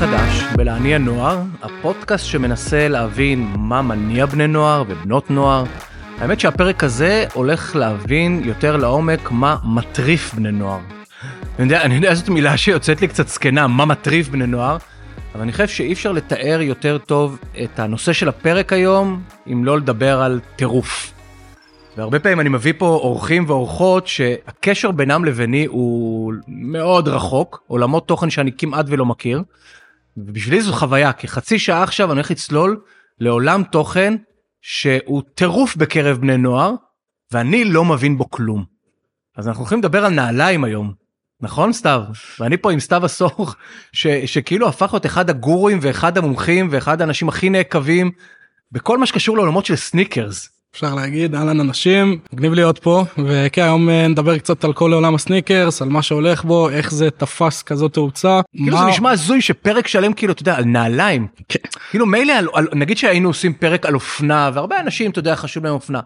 חדש בלהניע נוער, הפודקאסט שמנסה להבין מה מניע בני נוער ובנות נוער. האמת שהפרק הזה הולך להבין יותר לעומק מה מטריף בני נוער. אני יודע, אני יודע זאת מילה שיוצאת לי קצת זקנה, מה מטריף בני נוער, אבל אני חושב שאי אפשר לתאר יותר טוב את הנושא של הפרק היום, אם לא לדבר על טירוף. והרבה פעמים אני מביא פה אורחים ואורחות שהקשר בינם לביני הוא מאוד רחוק, עולמות תוכן שאני כמעט ולא מכיר. ובשבילי זו חוויה, כי חצי שעה עכשיו אני הולך לצלול לעולם תוכן שהוא טירוף בקרב בני נוער, ואני לא מבין בו כלום. אז אנחנו הולכים לדבר על נעליים היום, נכון סתיו? ואני פה עם סתיו אסוך, ש, שכאילו הפך להיות אחד הגורואים ואחד המומחים ואחד האנשים הכי נעקבים בכל מה שקשור לעולמות של סניקרס. אפשר להגיד אהלן אנשים מגניב להיות פה וכן היום אה, נדבר קצת על כל עולם הסניקרס על מה שהולך בו איך זה תפס כזאת תאוצה. כאילו מה... זה נשמע הזוי שפרק שלם כאילו אתה יודע על נעליים כן. כאילו מילא על, על, נגיד שהיינו עושים פרק על אופנה והרבה אנשים אתה יודע חשוב להם אופנה.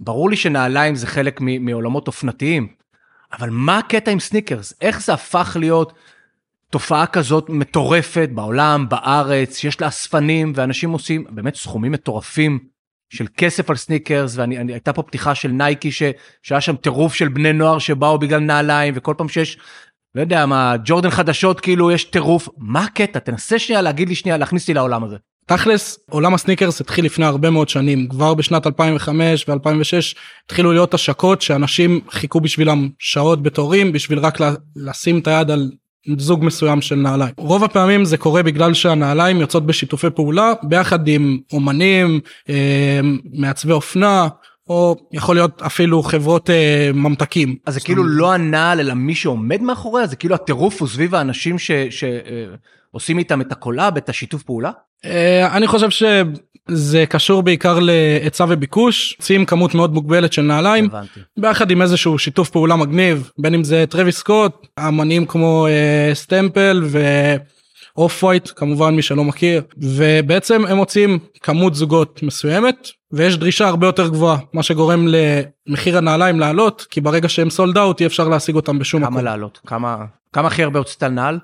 ברור לי שנעליים זה חלק מ, מעולמות אופנתיים אבל מה הקטע עם סניקרס איך זה הפך להיות תופעה כזאת מטורפת בעולם בארץ יש לה אספנים ואנשים עושים באמת סכומים מטורפים. של כסף על סניקרס ואני אני, הייתה פה פתיחה של נייקי ש, שהיה שם טירוף של בני נוער שבאו בגלל נעליים וכל פעם שיש. לא יודע מה ג'ורדן חדשות כאילו יש טירוף מה הקטע תנסה שנייה להגיד לי שנייה להכניס אותי לעולם הזה. תכלס עולם הסניקרס התחיל לפני הרבה מאוד שנים כבר בשנת 2005 ו2006 התחילו להיות השקות שאנשים חיכו בשבילם שעות בתורים בשביל רק לשים את היד על זוג מסוים של נעליים. רוב הפעמים זה קורה בגלל שהנעליים יוצאות בשיתופי פעולה ביחד עם אומנים, אה, מעצבי אופנה. או יכול להיות אפילו חברות אה, ממתקים. אז זה כאילו לא הנעל אלא מי שעומד מאחוריה זה כאילו הטירוף הוא סביב האנשים שעושים אה, איתם את ה collab את השיתוף פעולה? אה, אני חושב שזה קשור בעיקר להיצע וביקוש, שקיים כמות מאוד מוגבלת של נעליים, הבנתי. ביחד עם איזשהו שיתוף פעולה מגניב, בין אם זה טרוויס סקוט, אמנים כמו uh, Staple ואוף ווייט, כמובן מי שלא מכיר, ובעצם הם מוצאים כמות זוגות מסוימת, ויש דרישה הרבה יותר גבוהה, מה שגורם למחיר הנעליים לעלות, כי ברגע שהם sold out אי אפשר להשיג אותם בשום מקום. כמה לעלות? כמה, כמה הכי הרבה הוצאת על נעל?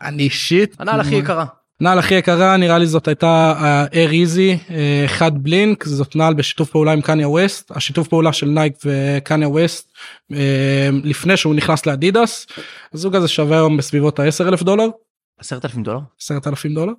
אני אישית. הנעל הכי יקרה. נעל הכי יקרה נראה לי זאת הייתה ה-Air Yeezy 2 Blink זאת נעל בשיתוף פעולה עם קניה ווסט השיתוף פעולה של נייק וקניה ווסט אה, לפני שהוא נכנס לאדידס הזוג הזה שווה היום בסביבות ה-10 אלף דולר. עשרת אלפים דולר? עשרת אלפים דולר.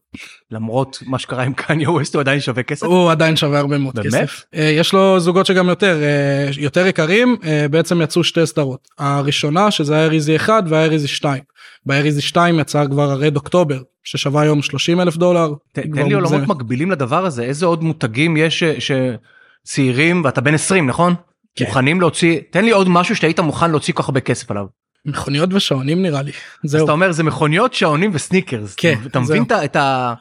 למרות מה שקרה עם קניה ווסט הוא עדיין שווה כסף? הוא עדיין שווה הרבה מאוד באמת? כסף. אה, יש לו זוגות שגם יותר אה, יותר יקרים בעצם יצאו שתי סדרות הראשונה שזה ה-Air Easy 1 וה-Air Easy 2. ב-Air Easy 2 יצא כבר הרד אוקטובר ששווה היום 30 אלף דולר. ת, תן לי עולמות מקבילים לדבר הזה איזה עוד מותגים יש שצעירים ואתה בן 20 נכון? כן. מוכנים להוציא תן לי עוד משהו שהיית מוכן להוציא כל כך הרבה כסף עליו. מכוניות ושעונים נראה לי. זהו. אז אתה אומר זה מכוניות שעונים וסניקרס. כן. אתה מבין את ה...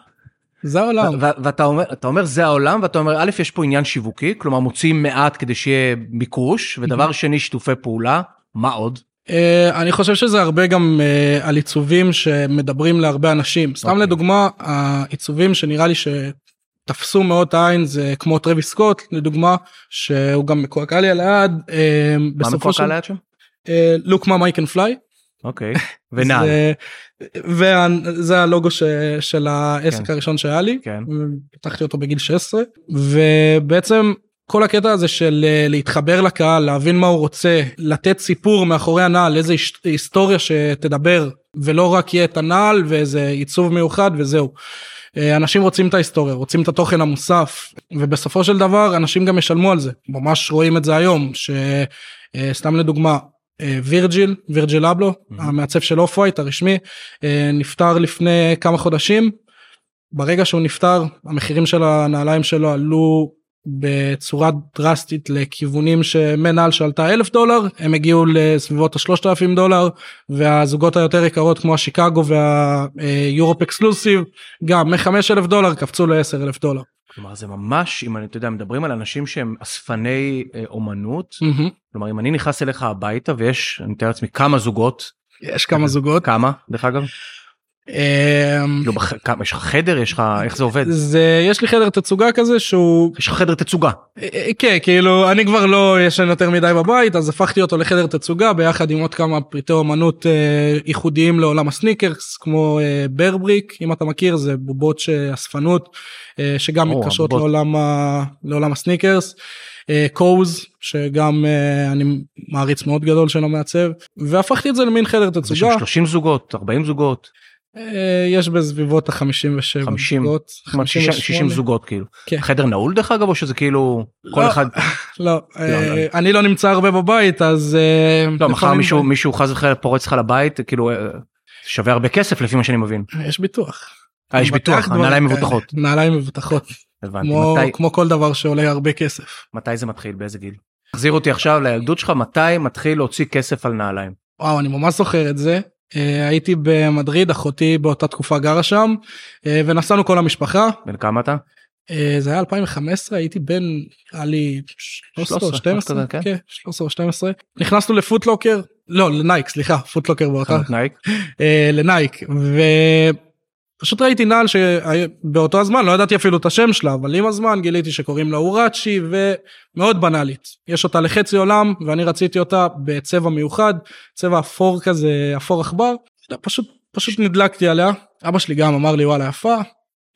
זה העולם. ואתה אומר, אומר זה העולם ואתה אומר א' יש פה עניין שיווקי כלומר מוציאים מעט כדי שיהיה ביקוש ודבר שני שיתופי פעולה מה עוד? Uh, אני חושב שזה הרבה גם uh, על עיצובים שמדברים להרבה אנשים סתם okay. אוקיי. לדוגמה העיצובים שנראה לי שתפסו מאוד העין זה כמו טרוויס סקוט לדוגמה שהוא גם מקועקע לי על היד. Uh, מה מקועקע על היד שם? Look Mom I Can Fly. אוקיי ונעל. וזה הלוגו ש, של העסק כן. הראשון שהיה לי. כן. פתחתי אותו בגיל 16 ובעצם כל הקטע הזה של אה, להתחבר לקהל להבין מה הוא רוצה לתת סיפור מאחורי הנעל איזה היסטוריה שתדבר ולא רק יהיה את הנעל ואיזה עיצוב מיוחד וזהו. אה, אנשים רוצים את ההיסטוריה רוצים את התוכן המוסף ובסופו של דבר אנשים גם ישלמו על זה ממש רואים את זה היום שסתם אה, לדוגמה וירג'יל וירג'יל אבלו. המעצב של אוף ווייט הרשמי נפטר לפני כמה חודשים. ברגע שהוא נפטר המחירים של הנעליים שלו עלו בצורה דרסטית לכיוונים שמנהל שעלתה אלף דולר הם הגיעו לסביבות השלושת אלפים דולר והזוגות היותר יקרות כמו השיקגו והיורופ אקסקלוסיב גם מחמש אלף דולר קפצו לעשר אלף דולר. כלומר זה ממש אם אני אתה יודע מדברים על אנשים שהם אספני אה, אומנות mm-hmm. כלומר אם אני נכנס אליך הביתה ויש אני מתאר לעצמי כמה זוגות יש כמה זוגות כמה דרך אגב. יש לך חדר יש לך איך זה עובד זה יש לי חדר תצוגה כזה שהוא יש לך חדר תצוגה אה, אה, כן כאילו אני כבר לא ישן יותר מדי בבית אז הפכתי אותו לחדר תצוגה ביחד עם עוד כמה פריטי אומנות אה, ייחודיים לעולם הסניקרס כמו ברבריק אם אתה מכיר זה בובות שאספנות אה, שגם מתקשרות. לעולם, לעולם הסניקרס. קוז שגם אני מעריץ מאוד גדול של המעצב והפכתי את זה למין חדר תצוגה 30 זוגות 40 זוגות יש בסביבות ה-57 50, זוגות, זאת אומרת, 60 60 58. זוגות כאילו כן. חדר נעול דרך אגב או שזה כאילו כל לא, אחד לא, אה, לא. אני לא נמצא הרבה בבית אז אה, לא מחר מישהו מישהו חס וחלילה פורץ לך לבית כאילו אה, שווה הרבה כסף לפי מה שאני מבין יש ביטוח. אה, יש ביטוח כאלה. מבוטחות נעליים מבוטחות הבנתי כמו מתי כמו כל דבר שעולה הרבה כסף. מתי זה מתחיל באיזה גיל. תחזיר אותי עכשיו לילדות שלך מתי מתחיל להוציא כסף על נעליים. וואו אני ממש זוכר את זה. אה, הייתי במדריד אחותי באותה תקופה גרה שם אה, ונסענו כל המשפחה בן כמה אתה? אה, זה היה 2015 הייתי בן היה לי 13 או 13, 12 משהו כזה, כן. כן, 13 או 12 נכנסנו לפוטלוקר לא לנייק סליחה פוטלוקר באותה חנות נייק. אה, ופשוט ראיתי נעל שבאותו הזמן לא ידעתי אפילו את השם שלה אבל עם הזמן גיליתי שקוראים לה אוראצ'י ומאוד בנאלית. יש אותה לחצי עולם ואני רציתי אותה בצבע מיוחד צבע אפור כזה אפור עכבר. פשוט פשוט נדלקתי עליה. אבא שלי גם אמר לי וואלה יפה.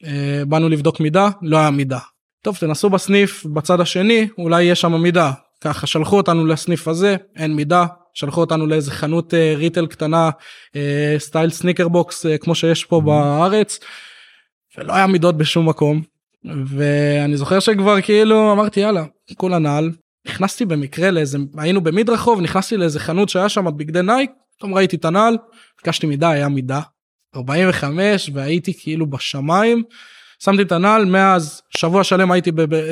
אה, באנו לבדוק מידה לא היה מידה. טוב תנסו בסניף בצד השני אולי יש שם מידה ככה שלחו אותנו לסניף הזה אין מידה שלחו אותנו לאיזה חנות אה, ריטל קטנה אה, סטייל Sneaker Box אה, כמו שיש פה בארץ ולא היה מידות בשום מקום. ואני זוכר שכבר כאילו אמרתי יאללה כולה נעל. נכנסתי במקרה לאיזה היינו במדרחוב נכנסתי לאיזה חנות שהיה שם בגדי נייק פתאום ראיתי את הנעל ביקשתי מידה היה מידה. 45 והייתי כאילו בשמיים. שמתי את הנעל מאז שבוע שלם הייתי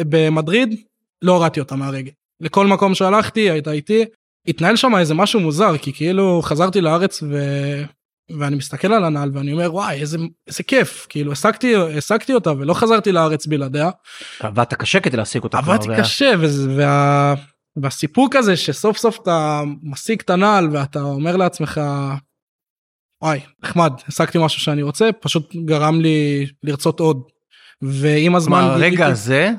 במדריד לא הורדתי אותה מהרגל לכל מקום שהלכתי הייתה איתי התנהל שם איזה משהו מוזר כי כאילו חזרתי לארץ ו... ואני מסתכל על הנעל ואני אומר וואי איזה איזה כיף כאילו השגתי השגתי אותה ולא חזרתי לארץ בלעדיה עבדת קשה כדי להשיג אותה. כבר, עבדתי וה- קשה וזה- וה... והסיפוק הזה שסוף סוף אתה משיג את הנעל ואתה אומר לעצמך וואי נחמד השגתי משהו שאני רוצה פשוט גרם לי לרצות עוד. ועם הזמן כלומר הרגע גיליתי- הזה.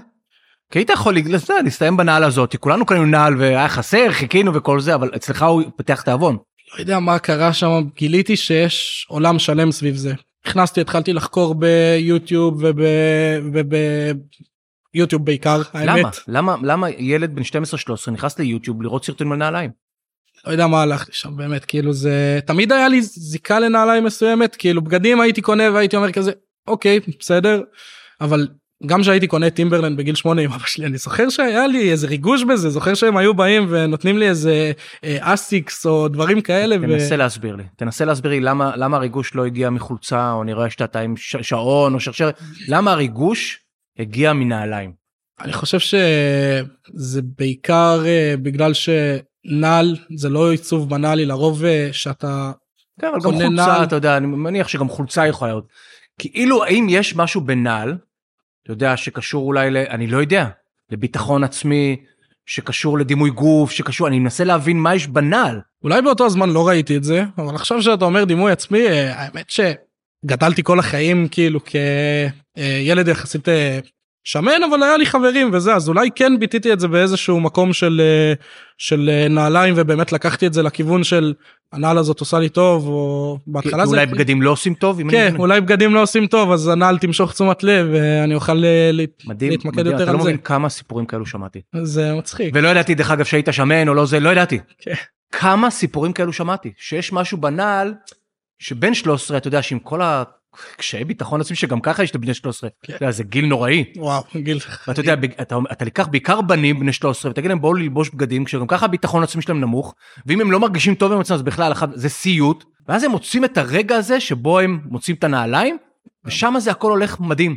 כי היית יכול יודע, להסתיים בנעל הזאת כולנו קנינו נעל והיה חסר חיכינו וכל זה אבל אצלך הוא פתח תיאבון. לא יודע מה קרה שם גיליתי שיש עולם שלם סביב זה נכנסתי התחלתי לחקור ביוטיוב וביוטיוב בעיקר למה האמת למה למה ילד בן 12-13 נכנס ליוטיוב לראות סרטונים על נעליים. לא יודע מה הלך לי שם באמת כאילו זה תמיד היה לי זיקה לנעליים מסוימת כאילו בגדים הייתי קונה והייתי אומר כזה אוקיי בסדר אבל גם שהייתי קונה טימברלנד בגיל שמונה עם אבא שלי אני זוכר שהיה לי איזה ריגוש בזה זוכר שהם היו באים ונותנים לי איזה אה, אסיקס או דברים כאלה. ו... תנסה להסביר לי תנסה להסביר לי למה למה הריגוש לא הגיע מחולצה או נראה שאתה עם ש- שעון או שרשרת למה הריגוש הגיע מנעליים. אני חושב שזה בעיקר אה, בגלל שנעל זה לא עיצוב בנאלי לרוב אה, שאתה כן, אבל גם חולצה נעל. אתה יודע אני מניח שגם חולצה יכולה להיות. כאילו האם יש משהו בנעל אתה יודע שקשור אולי ל... אני לא יודע לביטחון עצמי שקשור לדימוי גוף שקשור אני מנסה להבין מה יש בנעל. אולי באותו הזמן לא ראיתי את זה אבל עכשיו שאתה אומר דימוי עצמי אה, האמת שגדלתי כל החיים כאילו כילד יחסית אה, שמן אבל היה לי חברים וזה אז אולי כן ביטאתי את זה באיזשהו מקום של אה, של אה, נעליים ובאמת לקחתי את זה לכיוון של הנעל הזאת עושה לי טוב או בהתחלה זה אולי בגדים לא עושים טוב. אני כן מבין. אולי בגדים לא עושים טוב אז הנעל תמשוך תשומת לב ואני אוכל אה, להת- מדהים, להתמקד מדהים, יותר אתה על לא זה. מבין כמה סיפורים כאלו שמעתי. זה מצחיק. ולא ידעתי דרך אגב שהיית שמן או לא זה לא ידעתי. כן. כמה סיפורים כאלו שמעתי שיש משהו בנעל שבין 13 אתה יודע שעם כל הקשיי ביטחון עצמי שגם ככה יש לבני 13 כן. אתה יודע, זה גיל נוראי. וואו גיל ואתה יודע אתה, אתה תיקח בעיקר בנים בני 13 ותגיד להם בואו ללבוש בגדים כשגם ככה הביטחון העצמי שלהם נמוך ואם הם לא מרגישים טוב עם עצמם אז בכלל אחד- זה סיוט ואז הם מוצאים את הרגע הזה שבו הם מוצאים את הנעליים ושם זה הכל הולך מדהים.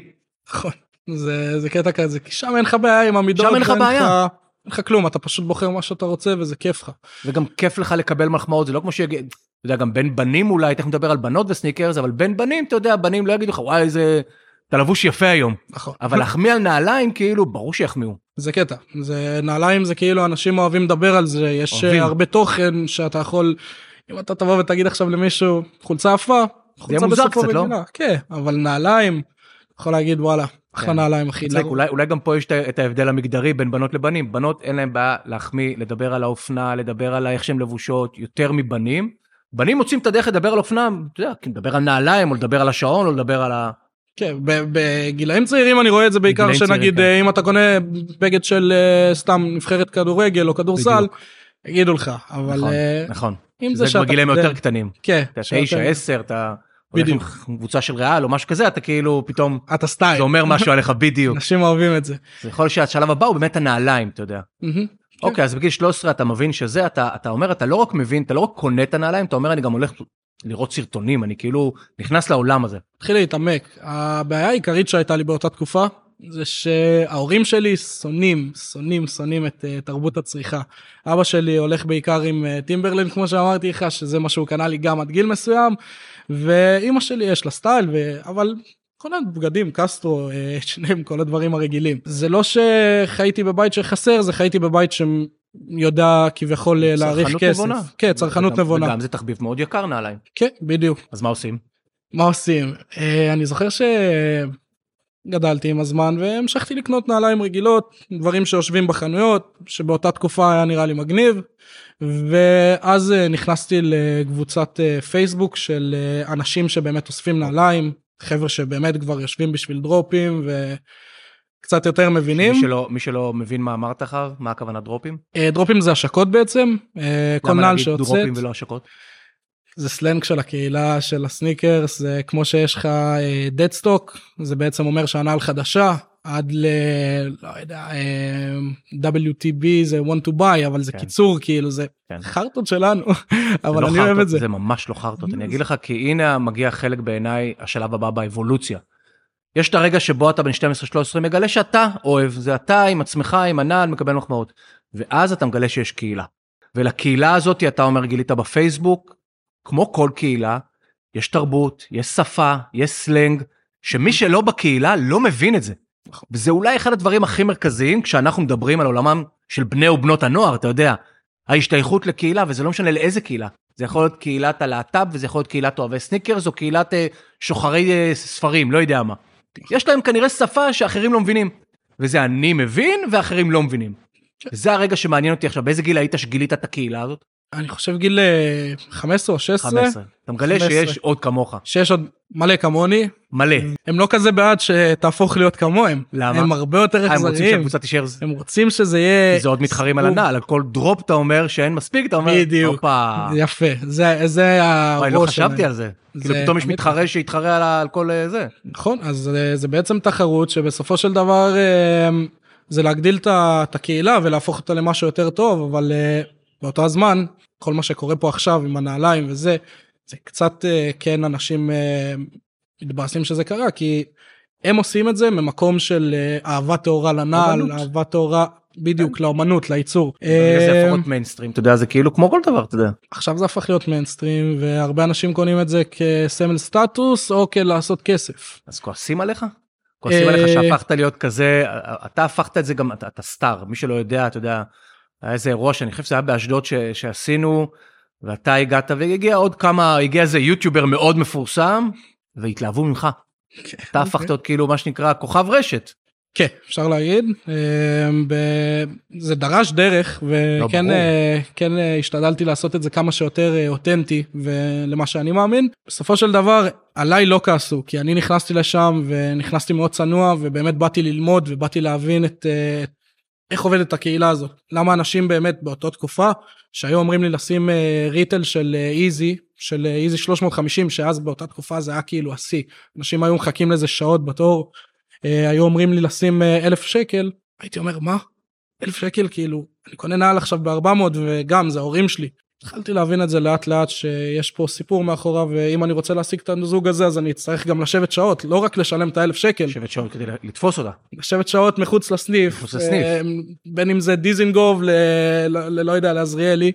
נכון זה זה קטע כזה כי שם אין לך בעיה עם המידות. שם אין לך בעיה. אין לך כלום אתה פשוט בוחר מה שאתה רוצה וזה כיף לך. וגם כיף לך לקבל מחמאות זה לא כמו שיגיד אתה יודע גם בין בנים אולי תכף נדבר על בנות וסניקרס אבל בין בנים אתה יודע בנים לא יגידו לך וואי איזה אתה לבוש יפה היום נכון. אבל להחמיא על נעליים כאילו ברור שיחמיאו. זה קטע זה נעליים זה כאילו אנשים אוהבים לדבר על זה יש אוהבים. אה, הרבה תוכן שאתה יכול אם אתה תבוא ותגיד עכשיו למישהו חולצה יפה חולצה בסופו קצת, לא? כן, אבל נעליים, יכול להגיד וואלה, אחלה כן. נעליים אחי. מצחיק, אולי, אולי גם פה יש את ההבדל המגדרי בין בנות לבנים. בנות אין להם בעיה להחמיא, לדבר על האופנה, לדבר על איך שהן לבושות, יותר מבנים. בנים מוצאים את הדרך לדבר על אופנה, אתה יודע, כי לדבר על נעליים, או לדבר על השעון, או לדבר על ה... כן, בגילאים צעירים אני רואה את זה בעיקר בגילאים שנגיד כן. אה, אם אתה קונה בגד של אה, סתם נבחרת כדורגל או כדורסל. יגידו לך, אבל נכון, אה, נכון. אם זה זה כבר שאתה... גילאים יודע- יותר קטנים. כן, אתה תשע, עשר, אתה בדיוק. קבוצה של ריאל או משהו כזה, אתה כאילו פתאום, אתה סטייל, זה אומר משהו עליך בדיוק. אנשים אוהבים את זה. זה יכול להיות שהשלב הבא הוא באמת הנעליים, אתה יודע. מהמם. אוקיי, אז בגיל 13 אתה מבין שזה, אתה, אתה אומר, אתה לא רק מבין, אתה לא רק קונה את הנעליים, אתה אומר, אני גם הולך לראות סרטונים, אני כאילו נכנס לעולם הזה. התחיל להתעמק. הבעיה העיקרית שהייתה לי באותה תקופה זה שההורים שלי שונאים, שונאים, שונאים את uh, תרבות הצריכה. אבא שלי הולך בעיקר עם uh, טימברלין כמו שאמרתי לך, שזה מה שהוא קנה לי גם עד גיל מסוים, ואימא שלי יש לה סטייל, ו... אבל כל הבגדים, קסטרו, אה, שניהם, כל הדברים הרגילים. זה לא שחייתי בבית שחסר, זה חייתי בבית שיודע כביכול אה, להעריך צרכנות כסף. נבונה. כן, צרכנות נבונה. וגם זה תחביב מאוד יקר נעליים. כן, בדיוק. אז מה עושים? מה עושים? אה, אני זוכר שגדלתי עם הזמן והמשכתי לקנות נעליים רגילות, דברים שיושבים בחנויות, שבאותה תקופה היה נראה לי מגניב. ואז נכנסתי לקבוצת פייסבוק של אנשים שבאמת אוספים נעליים, חבר'ה שבאמת כבר יושבים בשביל דרופים וקצת יותר מבינים. מי שלא, מי שלא מבין מה אמרת לך, מה הכוונה דרופים? אה, דרופים זה השקות בעצם, אה, כל למה נעל להגיד שיוצאת. דרופים ולא השקות? זה סלנג של הקהילה של הסניקרס זה כמו שיש לך deadstock זה בעצם אומר שהנעל חדשה עד ל... לא יודע אה, WTB זה want to buy אבל זה כן. קיצור כאילו זה כן. חרטות שלנו אבל לא אני אוהב חרטות, את זה. זה ממש לא חרטות, אני אגיד לך, כי הנה מגיע חלק בעיניי, השלב הבא באבולוציה. יש את הרגע שבו אתה בן 12-13 מגלה שאתה אוהב, זה אתה עם עצמך, עם הנעל, מקבל מחמאות. ואז אתה מגלה שיש קהילה. ולקהילה הזאת אתה אומר גילית בפייסבוק, כמו כל קהילה, יש תרבות, יש שפה, יש סלנג, שמי שלא בקהילה לא מבין את זה. וזה אולי אחד הדברים הכי מרכזיים כשאנחנו מדברים על עולמם של בני ובנות הנוער, אתה יודע, ההשתייכות לקהילה, וזה לא משנה לאיזה קהילה. זה יכול להיות קהילת הלהט"ב, וזה יכול להיות קהילת אוהבי סניקרס, או קהילת אה, שוחרי אה, ספרים, לא יודע מה. יש להם כנראה שפה שאחרים לא מבינים. וזה אני מבין, ואחרים לא מבינים. זה הרגע שמעניין אותי עכשיו, באיזה גיל היית שגילית את הקהילה הזאת? אני חושב גיל אה, 15 או 16 15. אתה מגלה 15. שיש עוד כמוך. שיש עוד מלא כמוני מלא. הם לא כזה בעד שתהפוך להיות כמוהם למה? הם הרבה יותר אה, הם רוצים אכזריים שהקבוצה תישאר... הם רוצים שזה יהיה כי זה עוד מתחרים על. הנעל, על כל דרופ אתה אומר שאין מספיק, אתה אומר, בדיוק. יפה זה זה וואי, לא הראש חשבתי. על זה. כאילו פתאום יש מתחרה שיתחרה על כל אה, זה. נכון אז אה, זה בעצם תחרות שבסופו של דבר זה להגדיל את הקהילה ולהפוך אותה למשהו יותר טוב אבל באותו הזמן כל מה שקורה פה עכשיו עם הנעליים וזה זה קצת כן אנשים מתבאסים שזה קרה כי הם עושים את זה ממקום של אה, אהבה טהורה לנעל. אהבה טהורה בדיוק לאומנות לייצור. זה אה, הפך להיות מיינסטרים, אתה יודע, זה כאילו כמו כל דבר, אתה יודע. עכשיו זה הפך להיות מיינסטרים והרבה אנשים קונים את זה כסמל סטטוס או כלעשות כסף. אז כועסים עליך? כועסים עליך אה, שהפכת להיות כזה, אתה הפכת את זה גם, אתה, אתה star, מי שלא יודע, אתה יודע, היה איזה אירוע שאני חושב שזה היה באשדוד ש, שעשינו, ואתה הגעת והגיע עוד כמה, הגיע איזה יוטיובר מאוד מפורסם, והתלהבו ממך. אתה הפכת להיות כאילו מה שנקרא כוכב רשת. כן אפשר להגיד אה, זה דרש דרך וכן ברור. אה, כן אה, השתדלתי לעשות את זה כמה שיותר אותנטי ולמה שאני מאמין בסופו של דבר עליי לא כעסו כי אני נכנסתי לשם ונכנסתי מאוד צנוע ובאמת באתי ללמוד ובאתי להבין את איך עובדת הקהילה הזאת למה אנשים באמת באותה תקופה שהיו אומרים לי לשים ריטל של איזי של איזי 350 שאז באותה תקופה זה היה כאילו השיא אנשים היו מחכים לזה שעות בתור אה, היו אומרים לי לשים אה, אלף שקל הייתי אומר מה אלף שקל כאילו אני קונה נעל עכשיו ב-400 וגם זה ההורים שלי. התחלתי להבין את זה לאט לאט שיש פה סיפור מאחוריו ואם אני רוצה להשיג את הזוג הזה אז אני אצטרך גם לשבת שעות לא רק לשלם את האלף שקל יושבת שעות כדי לתפוס אותה. לשבת שעות מחוץ לסניף, מחוץ לסניף. אה, בין אם זה דיזינגוף ל... ל... ל... לא יודע לעזריאלי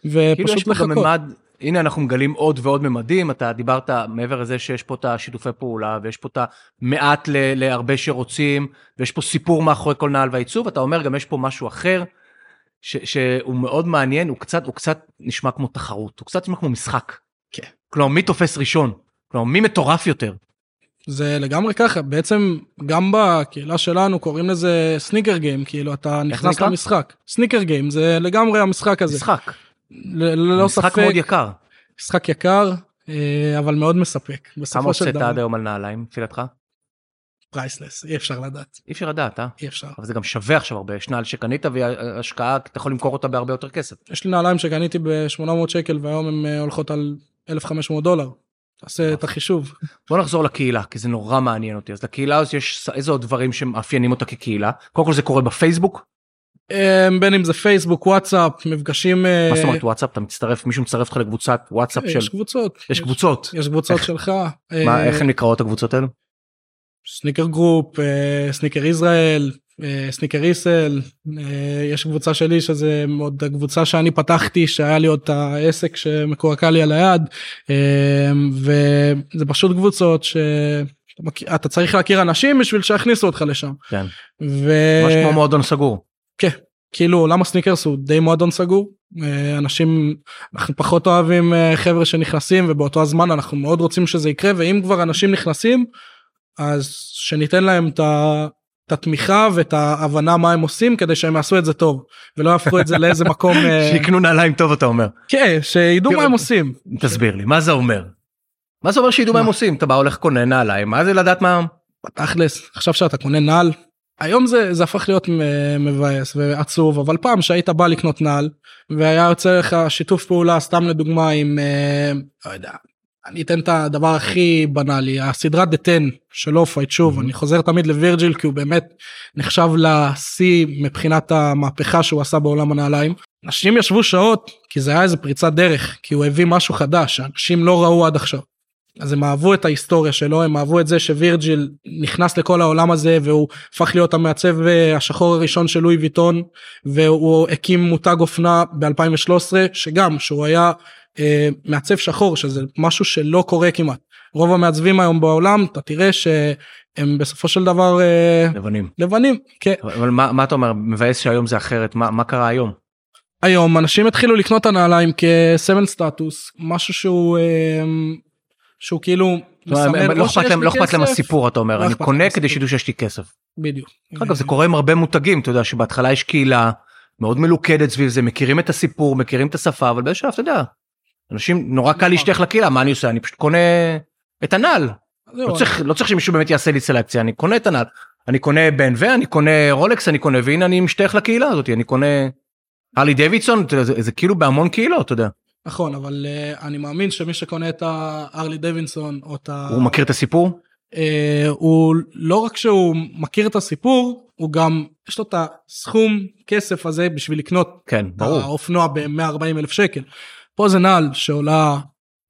כאילו יש ופשוט פה גם. ממד, הנה אנחנו מגלים עוד ועוד ממדים, אתה דיברת מעבר לזה שיש פה את השיתופי פעולה ויש פה את המעט ל- להרבה שרוצים ויש פה סיפור מאחורי כל נעל והעיצוב, אתה אומר גם יש פה משהו אחר ש- שהוא מאוד מעניין, הוא קצת, הוא קצת נשמע כמו תחרות, הוא קצת נשמע כמו משחק. כן. כלומר מי תופס ראשון. כלומר, מי מטורף יותר? זה לגמרי ככה בעצם גם בקהילה שלנו קוראים לזה סניקר גיים כאילו אתה נכנס? למשחק סניקר גיים זה לגמרי המשחק הזה משחק. ללא משחק ספק מאוד יקר. משחק יקר אה, אבל מאוד מספק כמה הוצאת עד היום על נעליים, לפי דעתך? פרייסלס אי אפשר לדעת אי אפשר לדעת, אה? אי אפשר אבל זה גם שווה עכשיו הרבה, יש נעל שקנית והשקעה, אתה יכול למכור אותה בהרבה יותר כסף. יש לי נעליים שקניתי ב-800 שקל והיום הן אה, הולכות על 1500 דולר. תעשה את החישוב. בוא נחזור לקהילה, כי זה נורא מעניין אותי. אז לקהילה הזאת יש איזה עוד דברים שמאפיינים אותה כקהילה? קודם כל זה קורה בפייסבוק? אה, בין אם זה פייסבוק וואטסאפ מפגשים אה, מה זאת אומרת וואטסאפ? אתה מצטרף, מישהו מצטרף אותך לקבוצת וואטסאפ של... יש קבוצות יש קבוצות. יש קבוצות שלך מה, אה, איך הן נקראות הקבוצות האלו? Sneaker Group, אה, Sneaker ישראל, אה, Sneaker איסל, אה, יש קבוצה שלי שזה עוד הקבוצה שאני פתחתי שהיה לי עוד את העסק שמקועקע לי על היד אה, וזה פשוט קבוצות מכיר- אתה צריך להכיר אנשים בשביל שיכניסו אותך לשם. כן. ו... ממש כמו מועדון סגור. כאילו עולם הסניקרס הוא די מועדון סגור אה, אנשים אנחנו פחות אוהבים אה, חבר'ה שנכנסים ובאותו הזמן אנחנו מאוד רוצים שזה יקרה ואם כבר אנשים נכנסים אז שניתן להם את ה... את התמיכה ואת ההבנה מה הם עושים כדי שהם יעשו את זה טוב ולא יהפכו את זה לאיזה מקום אה, שיקנו נעליים טוב אתה אומר. כן שידעו מה הם עושים תסביר לי, מה זה אומר? מה זה אומר שידעו מה הם? עושים? אתה בא הולך קונה נעליים, מה זה לדעת מה... תכלס עכשיו שאתה קונה נעל היום זה זה הפך להיות מבאס ועצוב אבל פעם שהיית בא לקנות נעל והיה יוצא לך שיתוף פעולה סתם לדוגמה עם אה, לא יודע אני אתן את הדבר הכי בנאלי הסדרת The 10 של Off-White שוב Mhm. אני חוזר תמיד לווירג'יל כי הוא באמת נחשב לשיא מבחינת המהפכה שהוא עשה בעולם הנעליים. אנשים ישבו שעות כי זה היה איזה פריצת דרך כי הוא הביא משהו חדש שאנשים לא ראו עד עכשיו. אז הם אהבו את ההיסטוריה שלו הם אהבו את זה שווירג'יל נכנס לכל העולם הזה והוא הפך להיות המעצב אה, השחור הראשון של לואי ויטון והוא הקים מותג אופנה ב2013 שגם שהוא היה אה, מעצב שחור שזה משהו שלא קורה כמעט רוב המעצבים היום בעולם אתה תראה שהם בסופו של דבר אה, לבנים. לבנים כן אבל מה מה אתה אומר, מבאס שהיום זה אחרת, מה מה קרה היום? היום אנשים התחילו לקנות את הנעליים כסמל סטטוס משהו שהוא אה, שהוא כאילו לא מסמל לא או אכפת שיש להם לא אכפת להם הסיפור אתה אומר, לא אני אכפת קונה כדי. שידעו שיש לי כסף. בדיוק. אגב זה קורה עם הרבה מותגים אתה יודע שבהתחלה יש קהילה מאוד מלוכדת סביב זה מכירים את הסיפור מכירים את השפה אבל באיזשהו אתה יודע. אנשים נורא קל נכון. להשתייך לקהילה מה אני עושה אני פשוט קונה את הנעל לא צריך לא צריך שמישהו באמת יעשה לי סלקציה אני קונה את הנעל אני קונה BNV אני קונה רולקס אני קונה והנה אני משתייך לקהילה הזאת אני קונה. הרלי דוידסון זה כאילו בהמון קהילות אתה יודע נכון אבל uh, אני מאמין שמי שקונה את הארלי דווינסון או את ה... הוא מכיר את הסיפור uh, הוא לא רק שהוא מכיר את הסיפור הוא גם יש לו את הסכום כסף הזה בשביל לקנות כן ברור האופנוע ב-140 אלף שקל. פה זה נעל שעולה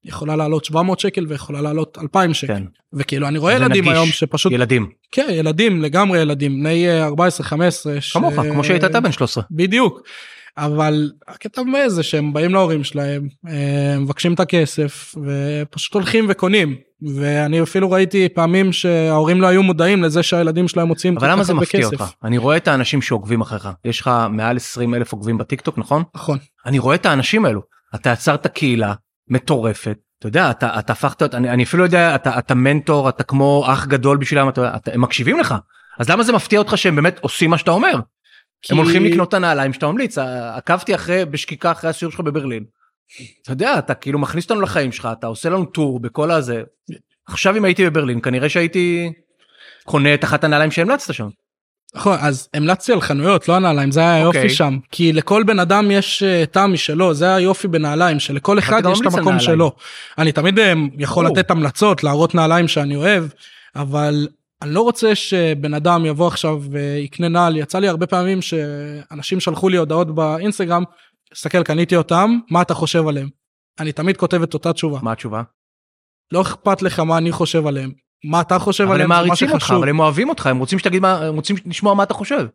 יכולה לעלות 700 שקל ויכולה לעלות 2,000 שקל כן וכאילו אני רואה ילדים נגיש. היום שפשוט ילדים כן ילדים לגמרי ילדים בני אה, 14 15 ש- כמוך כמו שהיית אתה בן 13 בדיוק. אבל הקטע זה שהם באים להורים שלהם אה, מבקשים את הכסף ופשוט הולכים וקונים. ואני אפילו ראיתי פעמים שההורים לא היו מודעים לזה שהילדים שלהם מוצאים אבל למה זה מפתיע כסף. אותך? אני רואה את האנשים שעוקבים אחריך. יש לך מעל 20 אלף עוקבים בטיקטוק נכון? נכון. אני רואה את האנשים האלו. אתה יצרת קהילה מטורפת. אתה יודע אתה אתה הפכת אני, אני אפילו יודע אתה אתה מנטור אתה כמו אח גדול בשבילם אתה, אתה, הם מקשיבים לך. אז למה זה מפתיע אותך שהם באמת עושים מה שאתה אומר כי- הם הולכים לקנות את הנעליים שאתה ממליץ עקבתי אחרי בשקיקה אחרי הסיור שלך בברלין. אתה יודע אתה כאילו מכניס אותנו לחיים שלך אתה עושה לנו טור בכל הזה עכשיו אם הייתי בברלין כנראה שהייתי קונה את אחת הנעליים שהמלצת שם. נכון אז המלצתי על חנויות לא הנעליים זה היה היופי אוקיי. שם כי לכל בן אדם יש אה, טעם משלו זה היופי בנעליים שלכל אחד יש את המקום. שלו. אני תמיד אה, יכול. לתת המלצות להראות נעליים שאני אוהב אבל אני לא רוצה שבן אדם יבוא עכשיו ויקנה נעל יצא לי הרבה פעמים שאנשים שלחו לי הודעות באינסטגרם תסתכל קניתי אותם מה אתה חושב עליהם. אני תמיד כותב את אותה תשובה מה התשובה? לא אכפת לך מה אני חושב עליהם מה אתה חושב אבל הם עליהם זה מה מעריצים אותך. אבל הם אוהבים אותך הם רוצים שתגיד מה הם רוצים לשמוע מה אתה חושב.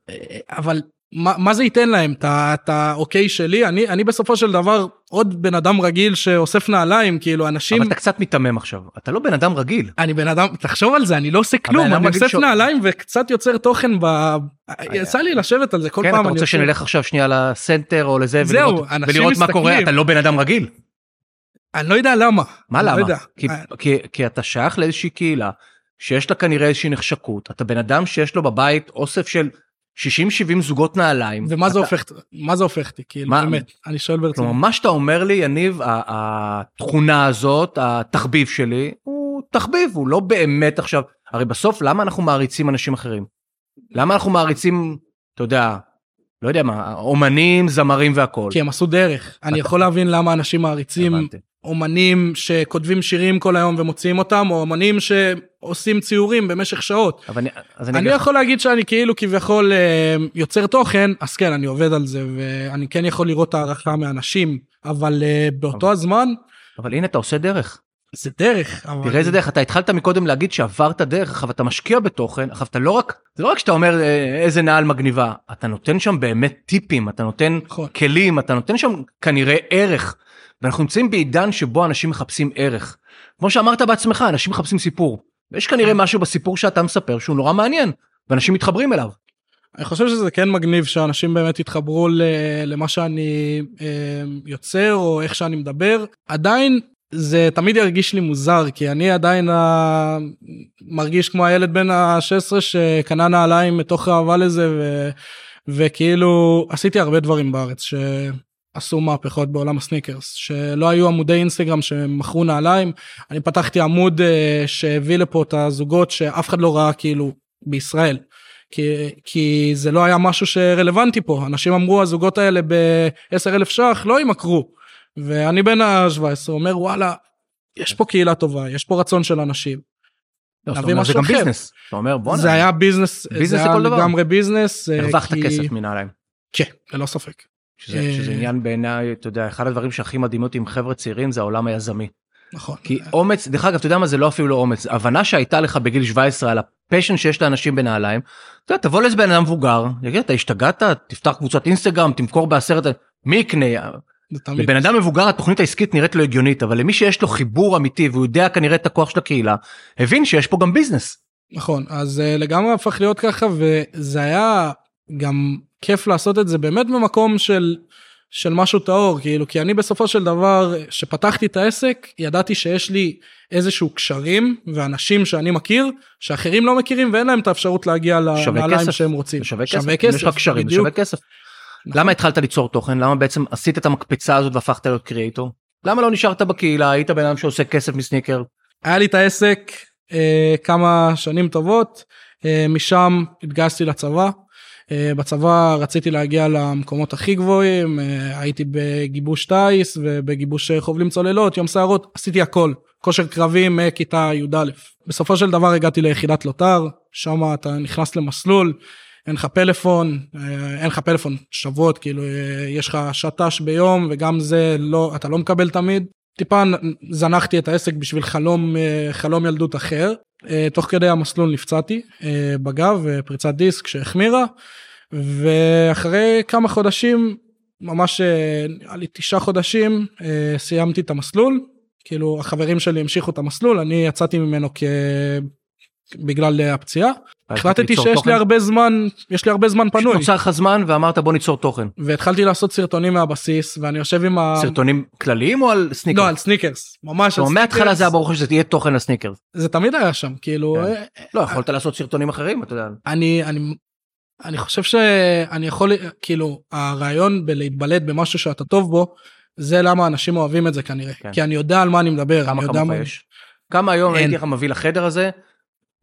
אבל מה, מה זה ייתן להם את האוקיי שלי אני אני בסופו של דבר עוד בן אדם רגיל שאוסף נעליים כאילו אנשים אבל אתה קצת מיתמם עכשיו אתה לא בן אדם רגיל. אני בן אדם תחשוב על זה אני לא עושה כלום אני אוסף שהוא- נעליים וקצת יוצר תוכן ב... יצא לי לשבת על זה כל כן פעם אתה אני רוצה שנלך עכשיו שנייה לסנטר או לזה זהו, ולראות ולראות מה קורה מסתכלים. אתה לא בן אדם רגיל. אני לא יודע למה. מה לא למה? יודע. כי, אה, כי, כי אתה שייך לאיזושהי קהילה שיש לה כנראה איזושהי נחשקות, אתה בן אדם שיש לו בבית אוסף של 60-70 זוגות נעליים. ומה זה אתה- הופך, מה זה הופך אותי, כאילו, מה- באמת, אני שואל כלומר, ברצינות. מה שאתה אומר לי, יניב, התכונה הזאת, התחביב שלי, הוא תחביב, הוא לא באמת עכשיו, הרי בסוף למה אנחנו מעריצים אנשים אחרים? למה אנחנו מעריצים, אתה יודע, לא יודע מה, אומנים, זמרים והכול. כי הם עשו דרך. אני יכול להבין למה אנשים מעריצים הבנתי. אומנים שכותבים שירים כל היום ומוציאים אותם, או אומנים שעושים ציורים במשך שעות. אבל אני, אז אני, אני יכול להגיד שאני כאילו כביכול אה, יוצר תוכן, אז כן, אני עובד על זה, ואני כן יכול לראות הערכה מאנשים, אבל אה, באותו אבל- הזמן, אבל הנה אתה עושה דרך. זה דרך. אבל- תראה איזה דרך, אתה התחלת מקודם להגיד שעברת דרך, עכשיו אתה משקיע בתוכן, עכשיו אתה לא רק, זה לא רק שאתה אומר אה, איזה נעל מגניבה, אתה נותן שם באמת טיפים, אתה נותן נכון. כלים, אתה נותן שם כנראה ערך. ואנחנו נמצאים בעידן שבו אנשים מחפשים ערך. כמו שאמרת בעצמך, אנשים מחפשים סיפור. ויש כנראה משהו בסיפור שאתה מספר שהוא נורא מעניין, ואנשים מתחברים אליו. אני חושב שזה כן מגניב שאנשים באמת יתחברו למה שאני אה, יוצר או איך שאני מדבר. עדיין זה תמיד ירגיש לי מוזר כי אני עדיין ה... מרגיש כמו הילד בן ה-16 שקנה נעליים מתוך אהבה לזה ו... וכאילו עשיתי הרבה דברים בארץ שעשו מהפכות בעולם הסניקרס שלא היו עמודי אינסטגרם שמכרו נעליים אני פתחתי עמוד אה, שהביא לפה את הזוגות שאף אחד לא ראה כאילו בישראל. כי, כי זה לא היה משהו שרלוונטי פה אנשים אמרו הזוגות האלה ב-10 אלף ש"ח לא ימכרו. ואני בן ה-17 אומר וואלה יש פה קהילה טובה יש פה רצון של אנשים. לא, להביא אומרת, זה משהו גם אחר. ביזנס. אתה אומר בואנה, זה היה ביזנס ביזנס זה היה לכל דבר. לגמרי ביזנס. אה, הרווחת כסף מנעליים. כן ללא ספק. שזה, אה, שזה עניין בעיניי, אתה יודע, אחד הדברים שהכי מדהים אותי עם חבר'ה צעירים זה העולם היזמי. נכון. כי אומץ, דרך אגב, אתה יודע מה, זה לא אפילו לא אומץ, הבנה שהייתה לך בגיל 17 על ה passion שיש לאנשים בנעליים, אתה יודע, תבוא לאיזה בן אדם מבוגר, יגיד, אתה השתגעת, תפתח קבוצת אינסטגרם, תמכור בעשרת, מי יקנה? לבן אדם מבוגר התוכנית העסקית נראית לו הגיונית, אבל למי שיש לו חיבור אמיתי והוא יודע כנראה את הכוח של הקהילה, הבין שיש פה גם ביזנס. נכון אז uh, לגמרי הפך להיות ככה וזה היה גם כיף לעשות את זה באמת במקום של של משהו טהור כאילו כי אני בסופו של דבר שפתחתי את העסק ידעתי שיש לי איזשהו קשרים ואנשים שאני מכיר שאחרים לא מכירים ואין להם את האפשרות להגיע שווה לנעליים כסף. שהם רוצים. שווה כסף, אם יש לך קשרים. שווה כסף. נכון. למה התחלת ליצור תוכן? למה בעצם עשית את המקפצה הזאת והפכת להיות קריאייטור? למה לא נשארת בקהילה, היית בן אדם שעושה כסף מסניקר? היה לי את העסק אה, כמה שנים טובות אה, משם התגייסתי לצבא. אה, בצבא רציתי להגיע למקומות הכי גבוהים אה, הייתי בגיבוש טיס ובגיבוש אה, חובלים צוללות יום סערות עשיתי הכל. כושר קרבי מכיתה י"א. בסופו של דבר הגעתי ליחידת לוטר שם אתה נכנס למסלול אין לך פלאפון אין לך פלאפון שבועות כאילו יש לך שט"ש ביום וגם זה לא אתה לא מקבל תמיד. טיפה זנחתי את העסק בשביל חלום חלום ילדות אחר תוך כדי המסלול נפצעתי אה, בגב אה, פריצת דיסק שהחמירה ואחרי כמה חודשים ממש אה, נראה לי תשעה חודשים אה, סיימתי את המסלול. כאילו החברים שלי המשיכו את המסלול אני יצאתי ממנו כ... בגלל אה, הפציעה החלטתי שיש תוכן? לי הרבה זמן יש לי הרבה זמן פנוי נוצר לך זמן ואמרת בוא ניצור תוכן. והתחלתי לעשות סרטונים מהבסיס ואני יושב עם ה... סרטונים כלליים או על סניקר? לא על סניקרס ממש על כלומר, מההתחלה סניקרס. זה היה ברור שזה יהיה תוכן לסניקר. זה תמיד היה שם כאילו כן. אה, לא יכולת לעשות סרטונים אחרים אתה יודע. אני אני אני חושב שאני יכול כאילו הרעיון בלהתבלט במשהו שאתה טוב בו זה למה אנשים אוהבים את זה כנראה כן. כי אני יודע על מה אני מדבר כמה אני יודע כמוך מה- יש? כמה היום. הייתי לך מביא לחדר הזה?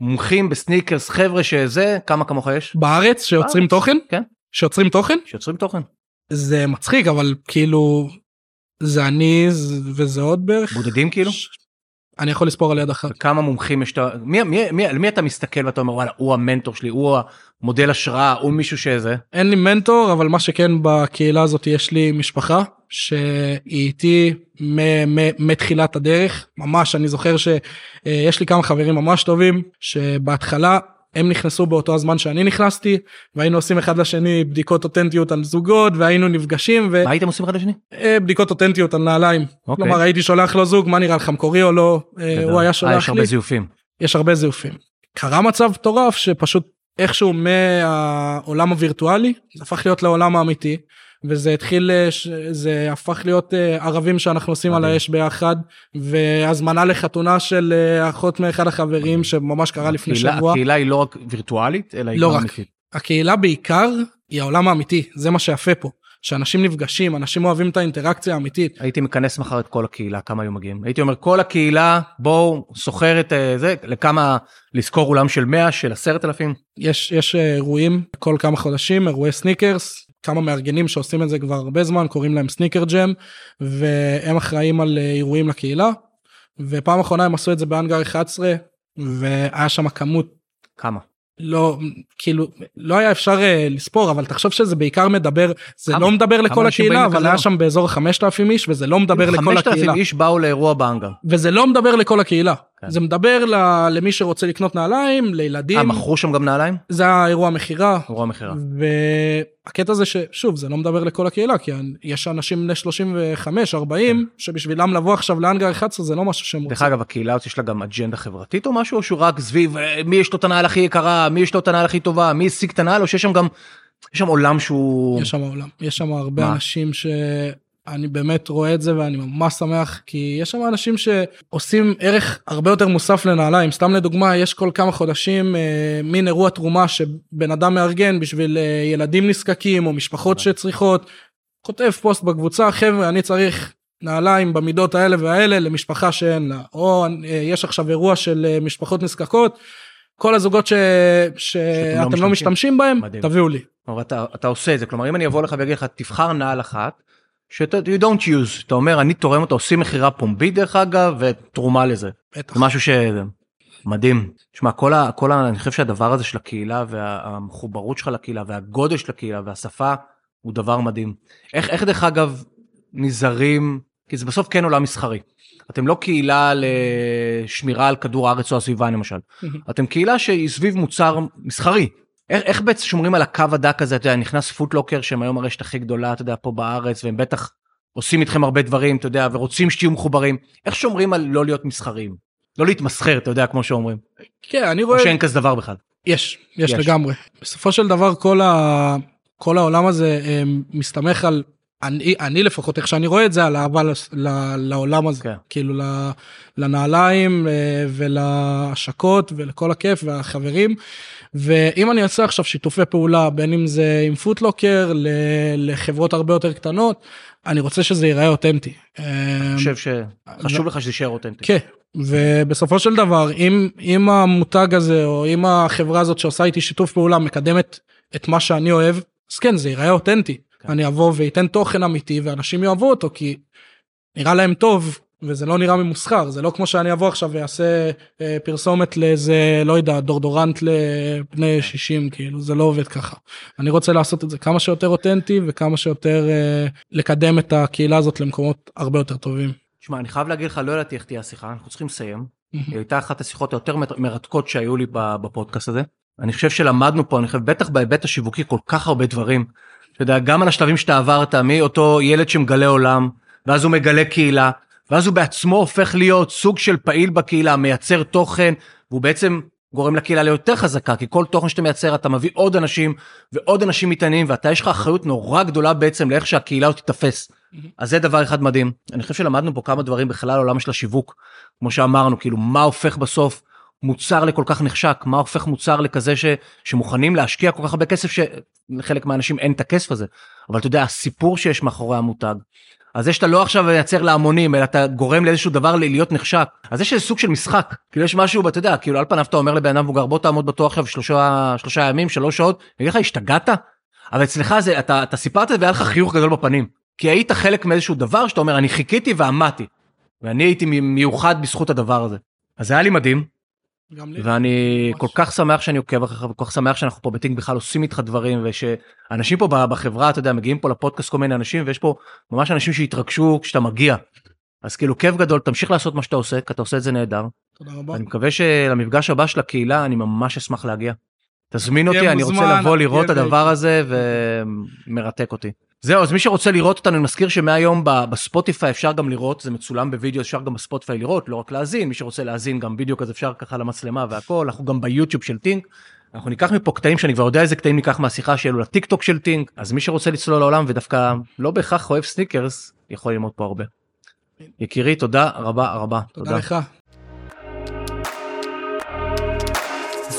מומחים בסניקרס חבר'ה שזה כמה כמוך יש? בארץ שיוצרים בארץ. תוכן כן. שיוצרים תוכן שיוצרים תוכן. זה מצחיק אבל כאילו זה אני זה- וזה עוד בערך בודדים כאילו? ש- אני יכול לספור על יד אחת כמה מומחים יש? אתה- מי- מי- מי- על מי אתה מסתכל ואתה אומר וואלה הוא המנטור שלי הוא המודל השראה הוא מישהו שזה. אין לי מנטור אבל מה שכן בקהילה הזאת יש לי משפחה שהיא איתי מתחילת הדרך ממש אני זוכר שיש לי כמה חברים ממש טובים שבהתחלה הם נכנסו באותו הזמן שאני נכנסתי והיינו עושים אחד לשני בדיקות אותנטיות על זוגות והיינו נפגשים מה הייתם עושים אחד לשני? ובדיקות אותנטיות על נעליים אוקיי. כלומר הייתי שולח לו זוג מה נראה לך מקורי או לא אה, גדול. הוא היה אה, שולח יש לי הרבה זיופים. יש הרבה זיופים. קרה מצב מטורף שפשוט איכשהו מהעולם הווירטואלי זה הפך להיות לעולם האמיתי וזה התחיל, אה, זה הפך להיות אה, ערבים שאנחנו עושים על. האש ביחד, והזמנה לחתונה של אה, אחות מאחד החברים שממש קרה לפני הקהילה- שבוע. הקהילה היא לא רק וירטואלית, אלא היא לא רק. אמיתית. הקהילה בעיקר היא העולם האמיתי, זה מה שיפה פה. שאנשים נפגשים, אנשים אוהבים את האינטראקציה האמיתית. הייתי מכנס מחר את כל הקהילה, כמה היו מגיעים. הייתי אומר, כל הקהילה, בואו, סוחר את זה, לכמה, לשכור אולם של 100, של 10,000. יש, יש אירועים כל כמה חודשים, אירועי סניקרס, כמה מארגנים שעושים את זה כבר הרבה זמן, קוראים להם סניקר ג'ם, והם אחראים על אה, אירועים לקהילה. ופעם אחרונה הם עשו את זה באנגר 11, והיה שם כמות כמה? לא כאילו לא היה אפשר אה, לספור אבל תחשוב שזה בעיקר מדבר זה כמה? לא מדבר לכל הקהילה אבל היה? שם באזור 5,000 איש וזה לא מדבר לכל 5,000 הקהילה איש באו לאירוע באנגר. וזה לא מדבר לכל הקהילה. זה מדבר ל- למי שרוצה לקנות נעליים לילדים אה, מכרו שם גם נעליים? זה האירוע מכירה אירוע מכירה. והקטע זה ששוב זה לא מדבר לכל הקהילה כי יש אנשים בני 35 40 שבשבילם לבוא עכשיו לאנגר 11 זה לא משהו שהם דרך רוצים. אגב, הקהילה הזאת יש לה גם אג'נדה חברתית או משהו, או שהוא רק סביב אה, מי יש לו את הנעל הכי יקרה, מי יש לו את הנעל הכי טובה, מי השיג את הנעל, או שיש שם גם, יש שם עולם שהוא... יש שם עולם יש שם הרבה מה? אנשים שאני באמת רואה את זה ואני ממש שמח כי יש שם אנשים שעושים ערך הרבה יותר מוסף לנעליים סתם לדוגמה יש כל כמה חודשים אה, מין אירוע תרומה שבן אדם מארגן בשביל אה, ילדים נזקקים או משפחות שצריכות כותב פוסט בקבוצה חבר'ה אני צריך. נעליים במידות האלה והאלה למשפחה שאין לה או אה, יש עכשיו אירוע של אה, משפחות נזקקות כל הזוגות ש... שאתם לא משתמשים. משתמשים בהם מדהים. תביאו לי כלומר, אתה, אתה עושה את זה, כלומר אם אני אבוא לך ואגיד לך תבחר נעל אחת, שאתה you don't use, אתה אומר אני תורם אותה, עושים מכירה פומבית דרך אגב, ותרומה לזה. בטח. זה משהו ש... מדהים. שמע, כל ה... כל ה... אני חושב שהדבר הזה של הקהילה והמחוברות שלך לקהילה והגודל של הקהילה והשפה הוא דבר מדהים. איך, איך דרך אגב נזהרים, כי זה בסוף כן עולם מסחרי. אתם לא קהילה לשמירה על כדור הארץ או הסביבה למשל. אתם קהילה שהיא סביב מוצר מסחרי. איך, איך בעצם שומרים על הקו הדק הזה, אתה יודע, נכנס פוטלוקר שהם היום הרשת הכי גדולה, אתה יודע, פה בארץ, והם בטח עושים איתכם הרבה דברים, אתה יודע, ורוצים שתהיו מחוברים. איך שומרים על לא להיות מסחריים? לא להתמסחר, אתה יודע, כמו שאומרים. כן אני או רואה שאין כזה דבר בכלל. יש, יש יש. לגמרי. בסופו של דבר כל, ה... כל העולם הזה אה, מסתמך על, אני, אני לפחות איך שאני רואה את זה, על אהבה לעולם הזה. כן. כאילו לנעליים אה, ולהשקות ולכל הכיף והחברים. ואם אני אעשה עכשיו שיתופי פעולה בין אם זה עם פוטלוקר לחברות הרבה יותר קטנות, אני רוצה שזה ייראה אותנטי. אה, אני חושב שחשוב לך שזה יישאר אותנטי. כן, ובסופו של דבר אם אם המותג הזה או אם החברה הזאת שעושה איתי שיתוף פעולה מקדמת את מה שאני אוהב אז כן זה ייראה אותנטי. אני אבוא ואתן תוכן אמיתי ואנשים יאהבו אותו כי נראה להם טוב וזה לא נראה ממוסחר זה לא כמו שאני אבוא עכשיו ואעשה אה, פרסומת לאיזה לא יודע דורדורנט לבני 60 כאילו זה לא עובד ככה אני רוצה לעשות את זה כמה שיותר אותנטי וכמה שיותר אה, לקדם את הקהילה הזאת למקומות הרבה יותר טובים. שמע, אני חייב להגיד לך, לא ידעתי איך תהיה השיחה, אנחנו צריכים לסיים. היא הייתה אחת השיחות היותר מר- מרתקות שהיו לי בפודקאסט הזה. אני חושב שלמדנו פה, אני חושב, בטח בהיבט השיווקי, כל כך הרבה דברים. אתה יודע, גם על השלבים שאתה עברת, מאותו ילד שמגלה עולם, ואז הוא מגלה קהילה, ואז הוא בעצמו הופך להיות סוג של פעיל בקהילה, מייצר תוכן, והוא בעצם גורם לקהילה ליותר חזקה, כי כל תוכן שאתה מייצר אתה מביא עוד אנשים, ועוד אנשים מתעניינים, ואתה יש לך אחריות נורא גדולה בעצם לאיך שהקהילה הזאת תתפס. אז זה דבר אחד מדהים. אני חושב שלמדנו פה כמה דברים בכלל עולם של השיווק, כמו שאמרנו, כאילו מה הופך בסוף מוצר לכל כך נחשק, מה הופך מוצר לכזה ש, שמוכנים להשקיע כל כך הרבה כסף שלחלק מהאנשים אין את הכסף הזה. אבל אתה יודע, הסיפור שיש מאחורי המותג, אז זה שאתה לא עכשיו מייצר להמונים, אלא אתה גורם לאיזשהו דבר להיות נחשק, אז יש איזה סוג של משחק, כאילו יש משהו, אתה יודע, כאילו על פניו אתה אומר לבן אדם מבוגר, בוא תעמוד בתור עכשיו שלושה, שלושה ימים, שלוש שעות, אני לך, השתגעת? אבל אצלך זה, אתה, אתה סיפרת והיה לך חיוך גדול בפנים. כי היית חלק מאיזשהו דבר שאתה אומר, אני חיכיתי ועמדתי. ואני הייתי מיוחד בזכות הדבר הזה. אז זה היה לי מדהים. ואני ממש. כל כך שמח שאני עוקב אחריך, וכל כך שמח שאנחנו פה בטינק בכלל עושים איתך דברים, ושאנשים פה בחברה, אתה יודע, מגיעים פה לפודקאסט כל מיני אנשים, ויש פה ממש אנשים שהתרגשו כשאתה מגיע. אז כאילו כיף גדול, תמשיך לעשות מה שאתה עושה, כי אתה עושה את זה נהדר. תודה רבה. אני מקווה שלמפגש הבא של הקהילה, אני ממש אשמח להגיע. תזמין אותי, אני רוצה לבוא לראות את הדבר הזה ומרתק אותי. זהו, אז מי שרוצה לראות אותנו, אני מזכיר שמהיום בספוטיפיי אפשר גם לראות, זה מצולם בווידאו, אפשר גם בספוטיפיי לראות, לא רק להאזין, מי שרוצה להאזין גם וידאו כזה אפשר ככה למצלמה והכל, אנחנו גם ביוטיוב של טינק, אנחנו ניקח מפה קטעים שאני כבר יודע איזה קטעים ניקח מהשיחה שלו לטיק טוק של טינק אז מי שרוצה לצלול לעולם ודווקא לא בהכרח אוהב סניקרס יכול ללמוד פה הרבה. יקירי תודה רבה רבה תודה, תודה. לך.